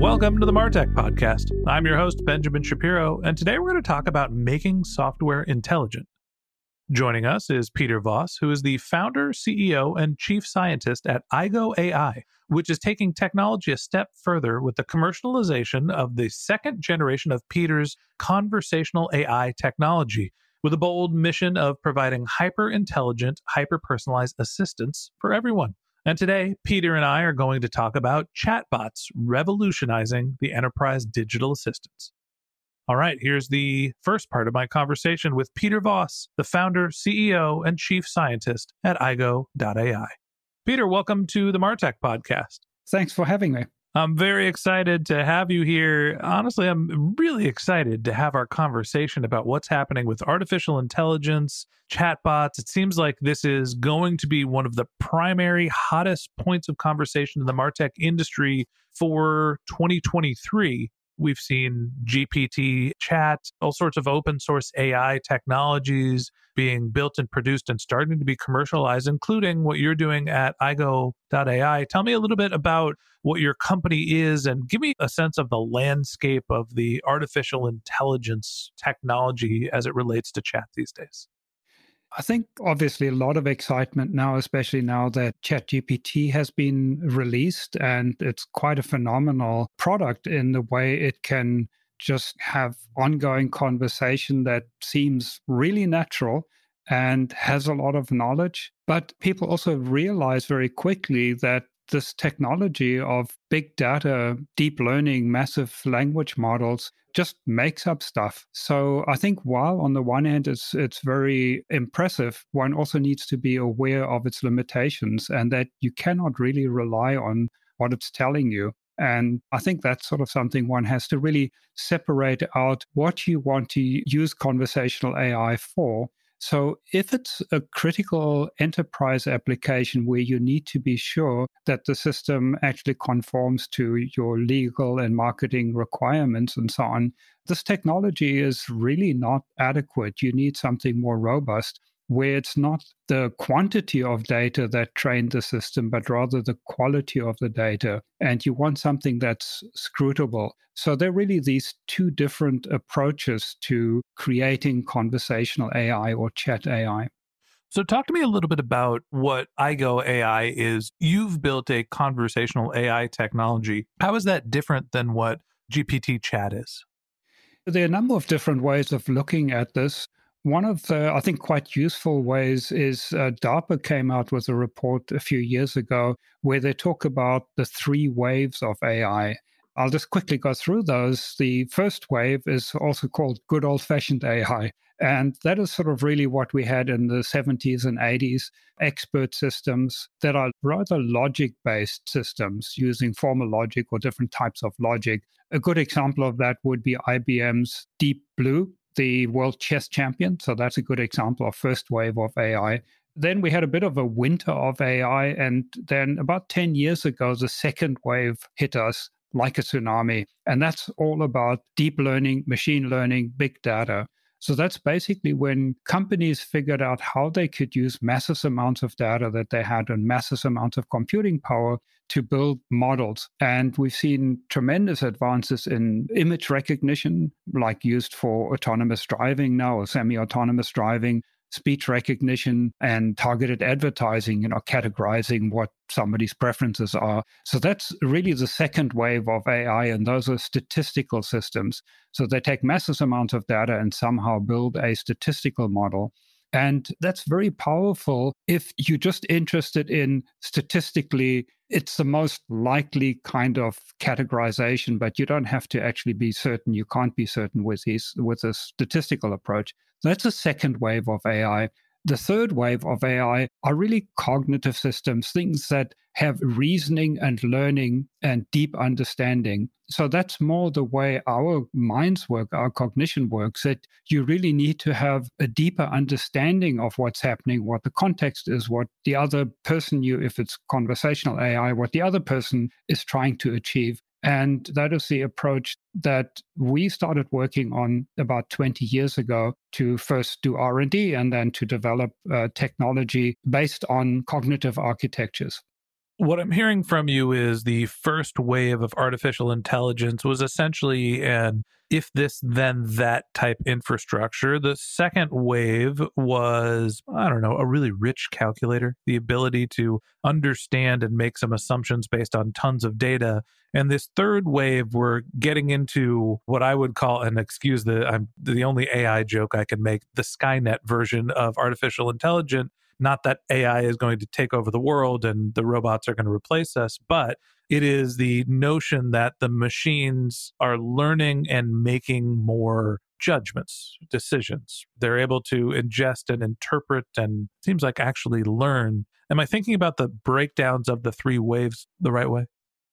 Welcome to the Martech Podcast. I'm your host, Benjamin Shapiro, and today we're going to talk about making software intelligent. Joining us is Peter Voss, who is the founder, CEO, and chief scientist at Aigo AI, which is taking technology a step further with the commercialization of the second generation of Peter's conversational AI technology, with a bold mission of providing hyper intelligent, hyper personalized assistance for everyone. And today, Peter and I are going to talk about chatbots revolutionizing the enterprise digital assistants. All right, here's the first part of my conversation with Peter Voss, the founder, CEO, and chief scientist at Aigo.ai. Peter, welcome to the Martech podcast. Thanks for having me. I'm very excited to have you here. Honestly, I'm really excited to have our conversation about what's happening with artificial intelligence, chatbots. It seems like this is going to be one of the primary hottest points of conversation in the Martech industry for 2023. We've seen GPT chat, all sorts of open source AI technologies being built and produced and starting to be commercialized, including what you're doing at Aigo.ai. Tell me a little bit about what your company is and give me a sense of the landscape of the artificial intelligence technology as it relates to chat these days. I think obviously a lot of excitement now, especially now that ChatGPT has been released, and it's quite a phenomenal product in the way it can just have ongoing conversation that seems really natural and has a lot of knowledge. But people also realize very quickly that this technology of big data, deep learning, massive language models just makes up stuff. So I think while on the one hand it's it's very impressive, one also needs to be aware of its limitations and that you cannot really rely on what it's telling you. And I think that's sort of something one has to really separate out what you want to use conversational AI for so, if it's a critical enterprise application where you need to be sure that the system actually conforms to your legal and marketing requirements and so on, this technology is really not adequate. You need something more robust where it's not the quantity of data that trained the system, but rather the quality of the data. And you want something that's scrutable. So there are really these two different approaches to creating conversational AI or chat AI. So, talk to me a little bit about what Aigo AI is. You've built a conversational AI technology. How is that different than what GPT chat is? There are a number of different ways of looking at this. One of the, I think, quite useful ways is uh, DARPA came out with a report a few years ago where they talk about the three waves of AI. I'll just quickly go through those. The first wave is also called good old fashioned AI. And that is sort of really what we had in the 70s and 80s expert systems that are rather logic based systems using formal logic or different types of logic. A good example of that would be IBM's Deep Blue, the world chess champion. So that's a good example of first wave of AI. Then we had a bit of a winter of AI. And then about 10 years ago, the second wave hit us like a tsunami. And that's all about deep learning, machine learning, big data. So that's basically when companies figured out how they could use massive amounts of data that they had and massive amounts of computing power to build models. And we've seen tremendous advances in image recognition, like used for autonomous driving now or semi autonomous driving, speech recognition and targeted advertising, you know, categorizing what somebody's preferences are. So that's really the second wave of AI, and those are statistical systems. So they take massive amounts of data and somehow build a statistical model. And that's very powerful if you're just interested in statistically, it's the most likely kind of categorization, but you don't have to actually be certain. You can't be certain with these with a statistical approach. That's a second wave of AI. The third wave of AI are really cognitive systems, things that have reasoning and learning and deep understanding. So that's more the way our minds work, our cognition works, that you really need to have a deeper understanding of what's happening, what the context is, what the other person, you, if it's conversational AI, what the other person is trying to achieve. And that is the approach that we started working on about 20 years ago to first do R&D and then to develop uh, technology based on cognitive architectures. What I'm hearing from you is the first wave of artificial intelligence was essentially an if this, then that type infrastructure. The second wave was, I don't know, a really rich calculator, the ability to understand and make some assumptions based on tons of data. And this third wave, we're getting into what I would call, and excuse the, I'm the only AI joke I can make, the Skynet version of artificial intelligence not that AI is going to take over the world and the robots are going to replace us, but it is the notion that the machines are learning and making more judgments, decisions. They're able to ingest and interpret and seems like actually learn. Am I thinking about the breakdowns of the three waves the right way?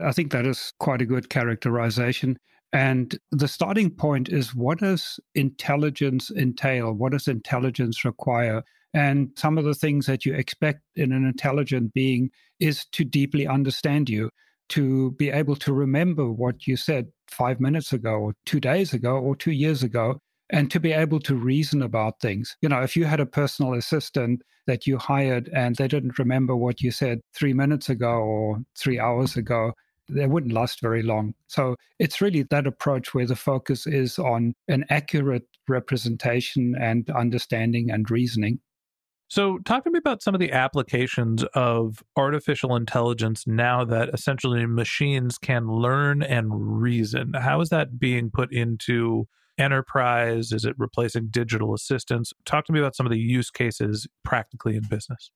I think that is quite a good characterization. And the starting point is what does intelligence entail? What does intelligence require? And some of the things that you expect in an intelligent being is to deeply understand you, to be able to remember what you said five minutes ago, or two days ago, or two years ago, and to be able to reason about things. You know, if you had a personal assistant that you hired and they didn't remember what you said three minutes ago or three hours ago, they wouldn't last very long. So it's really that approach where the focus is on an accurate representation and understanding and reasoning. So, talk to me about some of the applications of artificial intelligence now that essentially machines can learn and reason. How is that being put into enterprise? Is it replacing digital assistants? Talk to me about some of the use cases practically in business.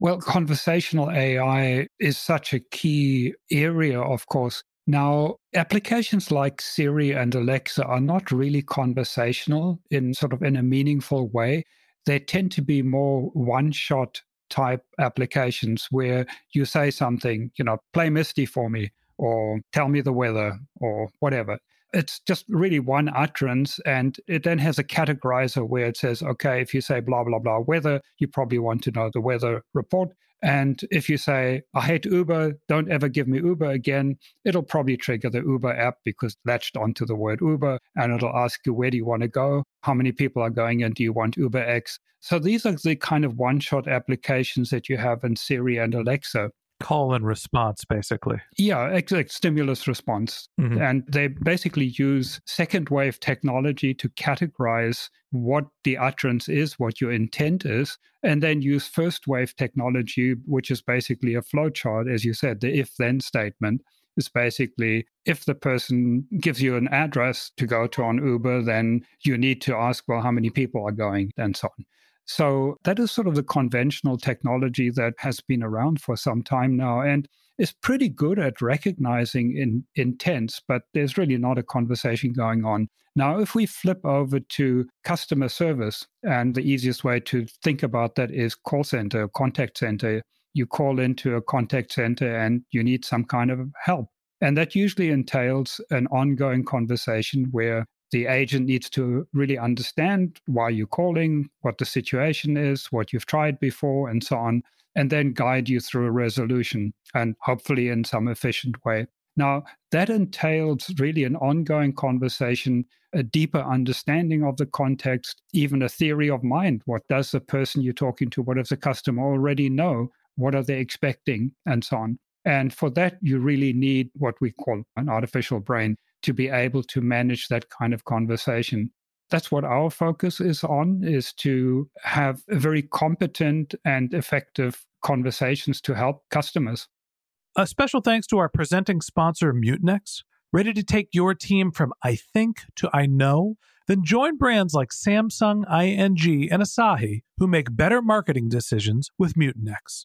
Well, conversational AI is such a key area, of course. Now, applications like Siri and Alexa are not really conversational in sort of in a meaningful way they tend to be more one shot type applications where you say something, you know, play Misty for me or tell me the weather or whatever. It's just really one utterance, and it then has a categorizer where it says, okay, if you say blah, blah, blah weather, you probably want to know the weather report. And if you say, I hate Uber, don't ever give me Uber again, it'll probably trigger the Uber app because latched onto the word Uber and it'll ask you, where do you want to go? How many people are going and do you want Uber X? So these are the kind of one shot applications that you have in Siri and Alexa call and response, basically. Yeah, exact stimulus response. Mm-hmm. And they basically use second wave technology to categorize what the utterance is, what your intent is, and then use first wave technology, which is basically a flowchart, as you said, the if then statement. Is basically if the person gives you an address to go to on Uber, then you need to ask, well, how many people are going, and so on. So that is sort of the conventional technology that has been around for some time now and is pretty good at recognizing in, intents, but there's really not a conversation going on. Now, if we flip over to customer service, and the easiest way to think about that is call center, contact center. You call into a contact center and you need some kind of help. And that usually entails an ongoing conversation where the agent needs to really understand why you're calling, what the situation is, what you've tried before, and so on, and then guide you through a resolution and hopefully in some efficient way. Now, that entails really an ongoing conversation, a deeper understanding of the context, even a theory of mind. What does the person you're talking to, what does the customer already know? What are they expecting? And so on. And for that, you really need what we call an artificial brain to be able to manage that kind of conversation. That's what our focus is on is to have very competent and effective conversations to help customers. A special thanks to our presenting sponsor, Mutinex. Ready to take your team from I think to I know? Then join brands like Samsung, ING, and Asahi who make better marketing decisions with Mutinex.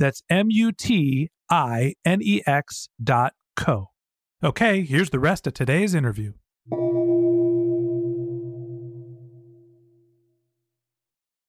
that's M U T I N E X dot co. Okay, here's the rest of today's interview.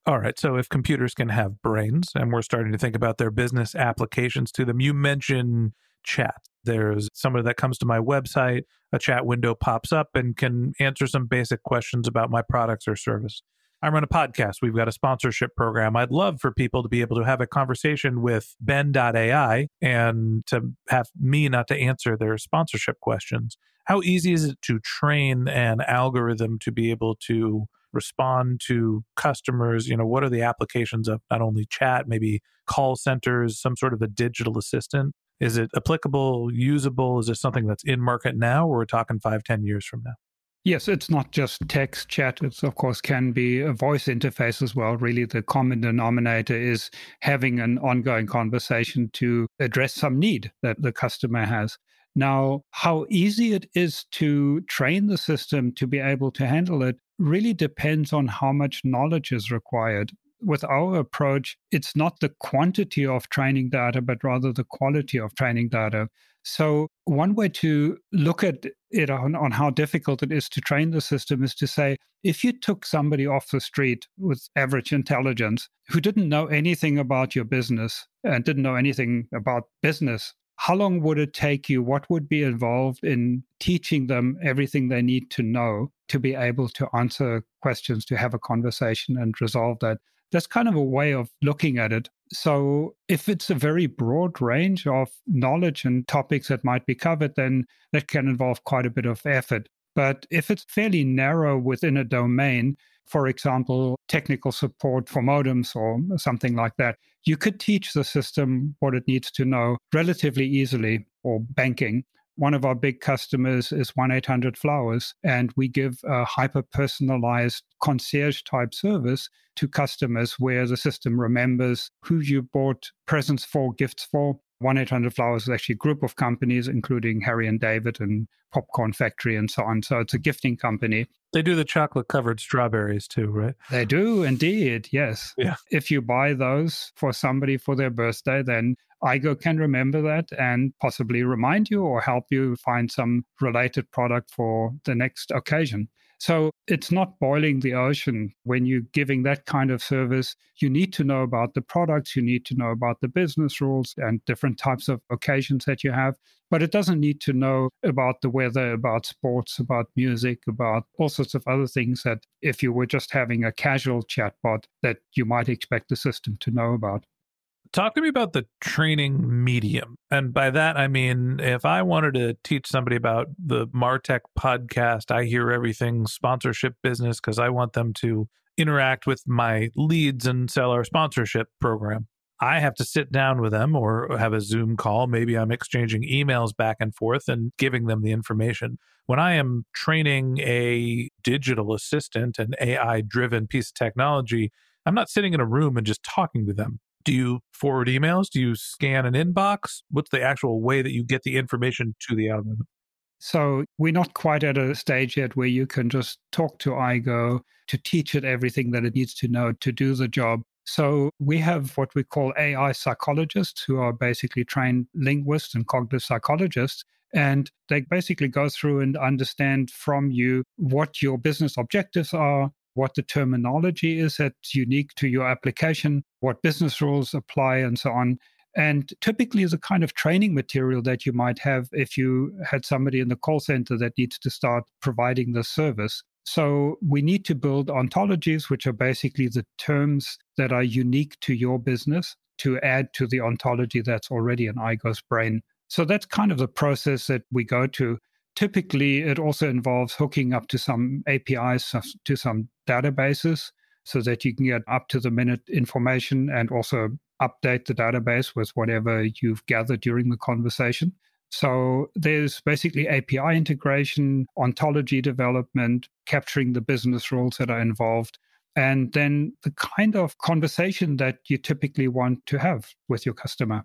All right, so if computers can have brains and we're starting to think about their business applications to them, you mentioned chat. There's somebody that comes to my website, a chat window pops up and can answer some basic questions about my products or service. I run a podcast. We've got a sponsorship program. I'd love for people to be able to have a conversation with Ben.ai and to have me not to answer their sponsorship questions. How easy is it to train an algorithm to be able to respond to customers? You know, what are the applications of not only chat, maybe call centers, some sort of a digital assistant? Is it applicable, usable? Is this something that's in market now, or we're talking five, ten years from now? Yes, it's not just text chat. It, of course, can be a voice interface as well. Really, the common denominator is having an ongoing conversation to address some need that the customer has. Now, how easy it is to train the system to be able to handle it really depends on how much knowledge is required. With our approach, it's not the quantity of training data, but rather the quality of training data. So, one way to look at it on, on how difficult it is to train the system is to say if you took somebody off the street with average intelligence who didn't know anything about your business and didn't know anything about business, how long would it take you? What would be involved in teaching them everything they need to know to be able to answer questions, to have a conversation and resolve that? That's kind of a way of looking at it. So, if it's a very broad range of knowledge and topics that might be covered, then that can involve quite a bit of effort. But if it's fairly narrow within a domain, for example, technical support for modems or something like that, you could teach the system what it needs to know relatively easily, or banking. One of our big customers is 1 800 Flowers, and we give a hyper personalized concierge type service to customers where the system remembers who you bought presents for, gifts for. 1 800 Flowers is actually a group of companies, including Harry and David and Popcorn Factory and so on. So it's a gifting company. They do the chocolate covered strawberries too, right? They do indeed, yes. Yeah. If you buy those for somebody for their birthday, then Aigo can remember that and possibly remind you or help you find some related product for the next occasion. So it's not boiling the ocean when you're giving that kind of service. You need to know about the products, you need to know about the business rules and different types of occasions that you have. But it doesn't need to know about the weather, about sports, about music, about all sorts of other things that if you were just having a casual chatbot that you might expect the system to know about. Talk to me about the training medium. And by that, I mean, if I wanted to teach somebody about the Martech podcast, I hear everything sponsorship business because I want them to interact with my leads and sell our sponsorship program. I have to sit down with them or have a Zoom call. Maybe I'm exchanging emails back and forth and giving them the information. When I am training a digital assistant, an AI driven piece of technology, I'm not sitting in a room and just talking to them. Do you forward emails? Do you scan an inbox? What's the actual way that you get the information to the algorithm? So we're not quite at a stage yet where you can just talk to Aigo to teach it everything that it needs to know to do the job. So we have what we call AI psychologists who are basically trained linguists and cognitive psychologists. And they basically go through and understand from you what your business objectives are, what the terminology is that's unique to your application, what business rules apply, and so on. And typically, is a kind of training material that you might have if you had somebody in the call center that needs to start providing the service. So, we need to build ontologies, which are basically the terms that are unique to your business to add to the ontology that's already in Aigo's brain. So, that's kind of the process that we go to. Typically, it also involves hooking up to some APIs, to some databases, so that you can get up to the minute information and also update the database with whatever you've gathered during the conversation. So there's basically API integration, ontology development, capturing the business rules that are involved, and then the kind of conversation that you typically want to have with your customer.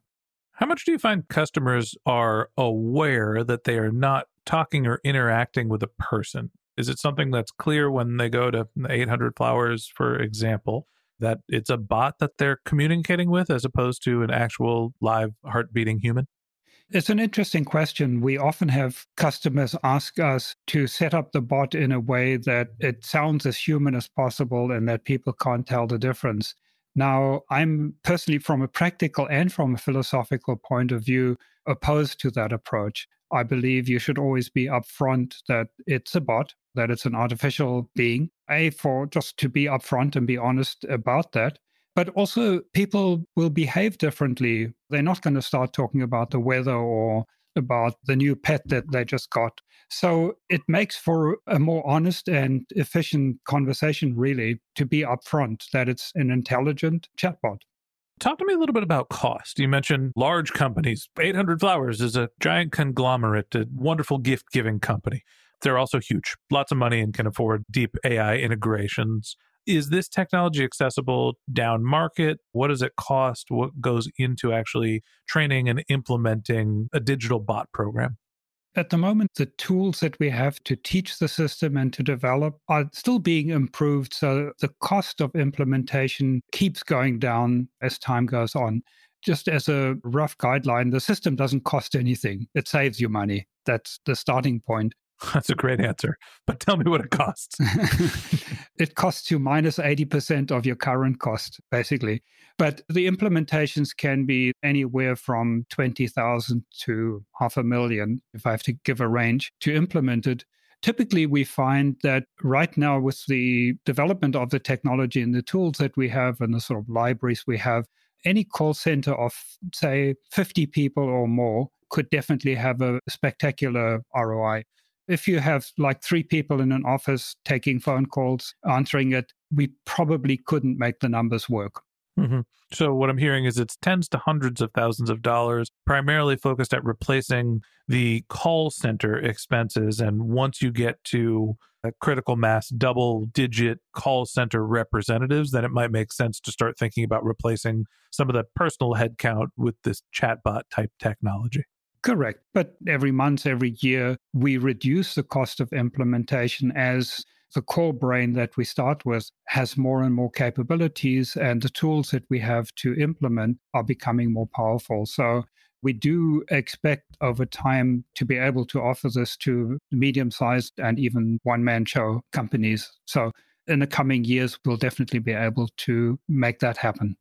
How much do you find customers are aware that they are not talking or interacting with a person? Is it something that's clear when they go to 800 Flowers, for example, that it's a bot that they're communicating with as opposed to an actual live heart beating human? It's an interesting question. We often have customers ask us to set up the bot in a way that it sounds as human as possible and that people can't tell the difference. Now, I'm personally, from a practical and from a philosophical point of view, opposed to that approach. I believe you should always be upfront that it's a bot, that it's an artificial being. A, for just to be upfront and be honest about that. But also, people will behave differently. They're not going to start talking about the weather or about the new pet that they just got. So it makes for a more honest and efficient conversation, really, to be upfront that it's an intelligent chatbot. Talk to me a little bit about cost. You mentioned large companies. 800 Flowers is a giant conglomerate, a wonderful gift giving company. They're also huge, lots of money, and can afford deep AI integrations. Is this technology accessible down market? What does it cost? What goes into actually training and implementing a digital bot program? At the moment, the tools that we have to teach the system and to develop are still being improved. So the cost of implementation keeps going down as time goes on. Just as a rough guideline, the system doesn't cost anything, it saves you money. That's the starting point. That's a great answer. But tell me what it costs. it costs you minus 80% of your current cost, basically. But the implementations can be anywhere from 20,000 to half a million, if I have to give a range to implement it. Typically, we find that right now, with the development of the technology and the tools that we have and the sort of libraries we have, any call center of, say, 50 people or more could definitely have a spectacular ROI if you have like three people in an office taking phone calls, answering it, we probably couldn't make the numbers work. Mm-hmm. So, what I'm hearing is it's tens to hundreds of thousands of dollars, primarily focused at replacing the call center expenses. And once you get to a critical mass, double digit call center representatives, then it might make sense to start thinking about replacing some of the personal headcount with this chatbot type technology. Correct. But every month, every year, we reduce the cost of implementation as the core brain that we start with has more and more capabilities, and the tools that we have to implement are becoming more powerful. So We do expect over time to be able to offer this to medium sized and even one man show companies. So in the coming years, we'll definitely be able to make that happen.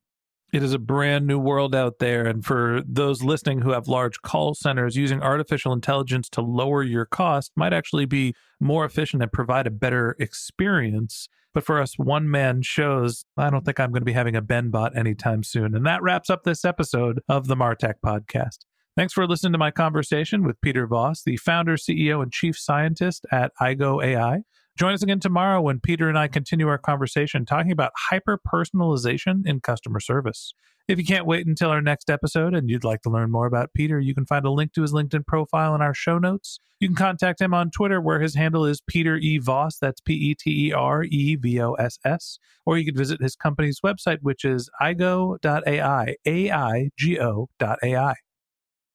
It is a brand new world out there. And for those listening who have large call centers, using artificial intelligence to lower your cost might actually be more efficient and provide a better experience. But for us one man shows, I don't think I'm going to be having a Ben bot anytime soon. And that wraps up this episode of the Martech podcast. Thanks for listening to my conversation with Peter Voss, the founder, CEO, and chief scientist at Aigo AI. Join us again tomorrow when Peter and I continue our conversation talking about hyper personalization in customer service. If you can't wait until our next episode and you'd like to learn more about Peter, you can find a link to his LinkedIn profile in our show notes. You can contact him on Twitter, where his handle is Peter E. Voss. That's P E T E R E V O S S. Or you can visit his company's website, which is aigo.ai, A I G O.ai.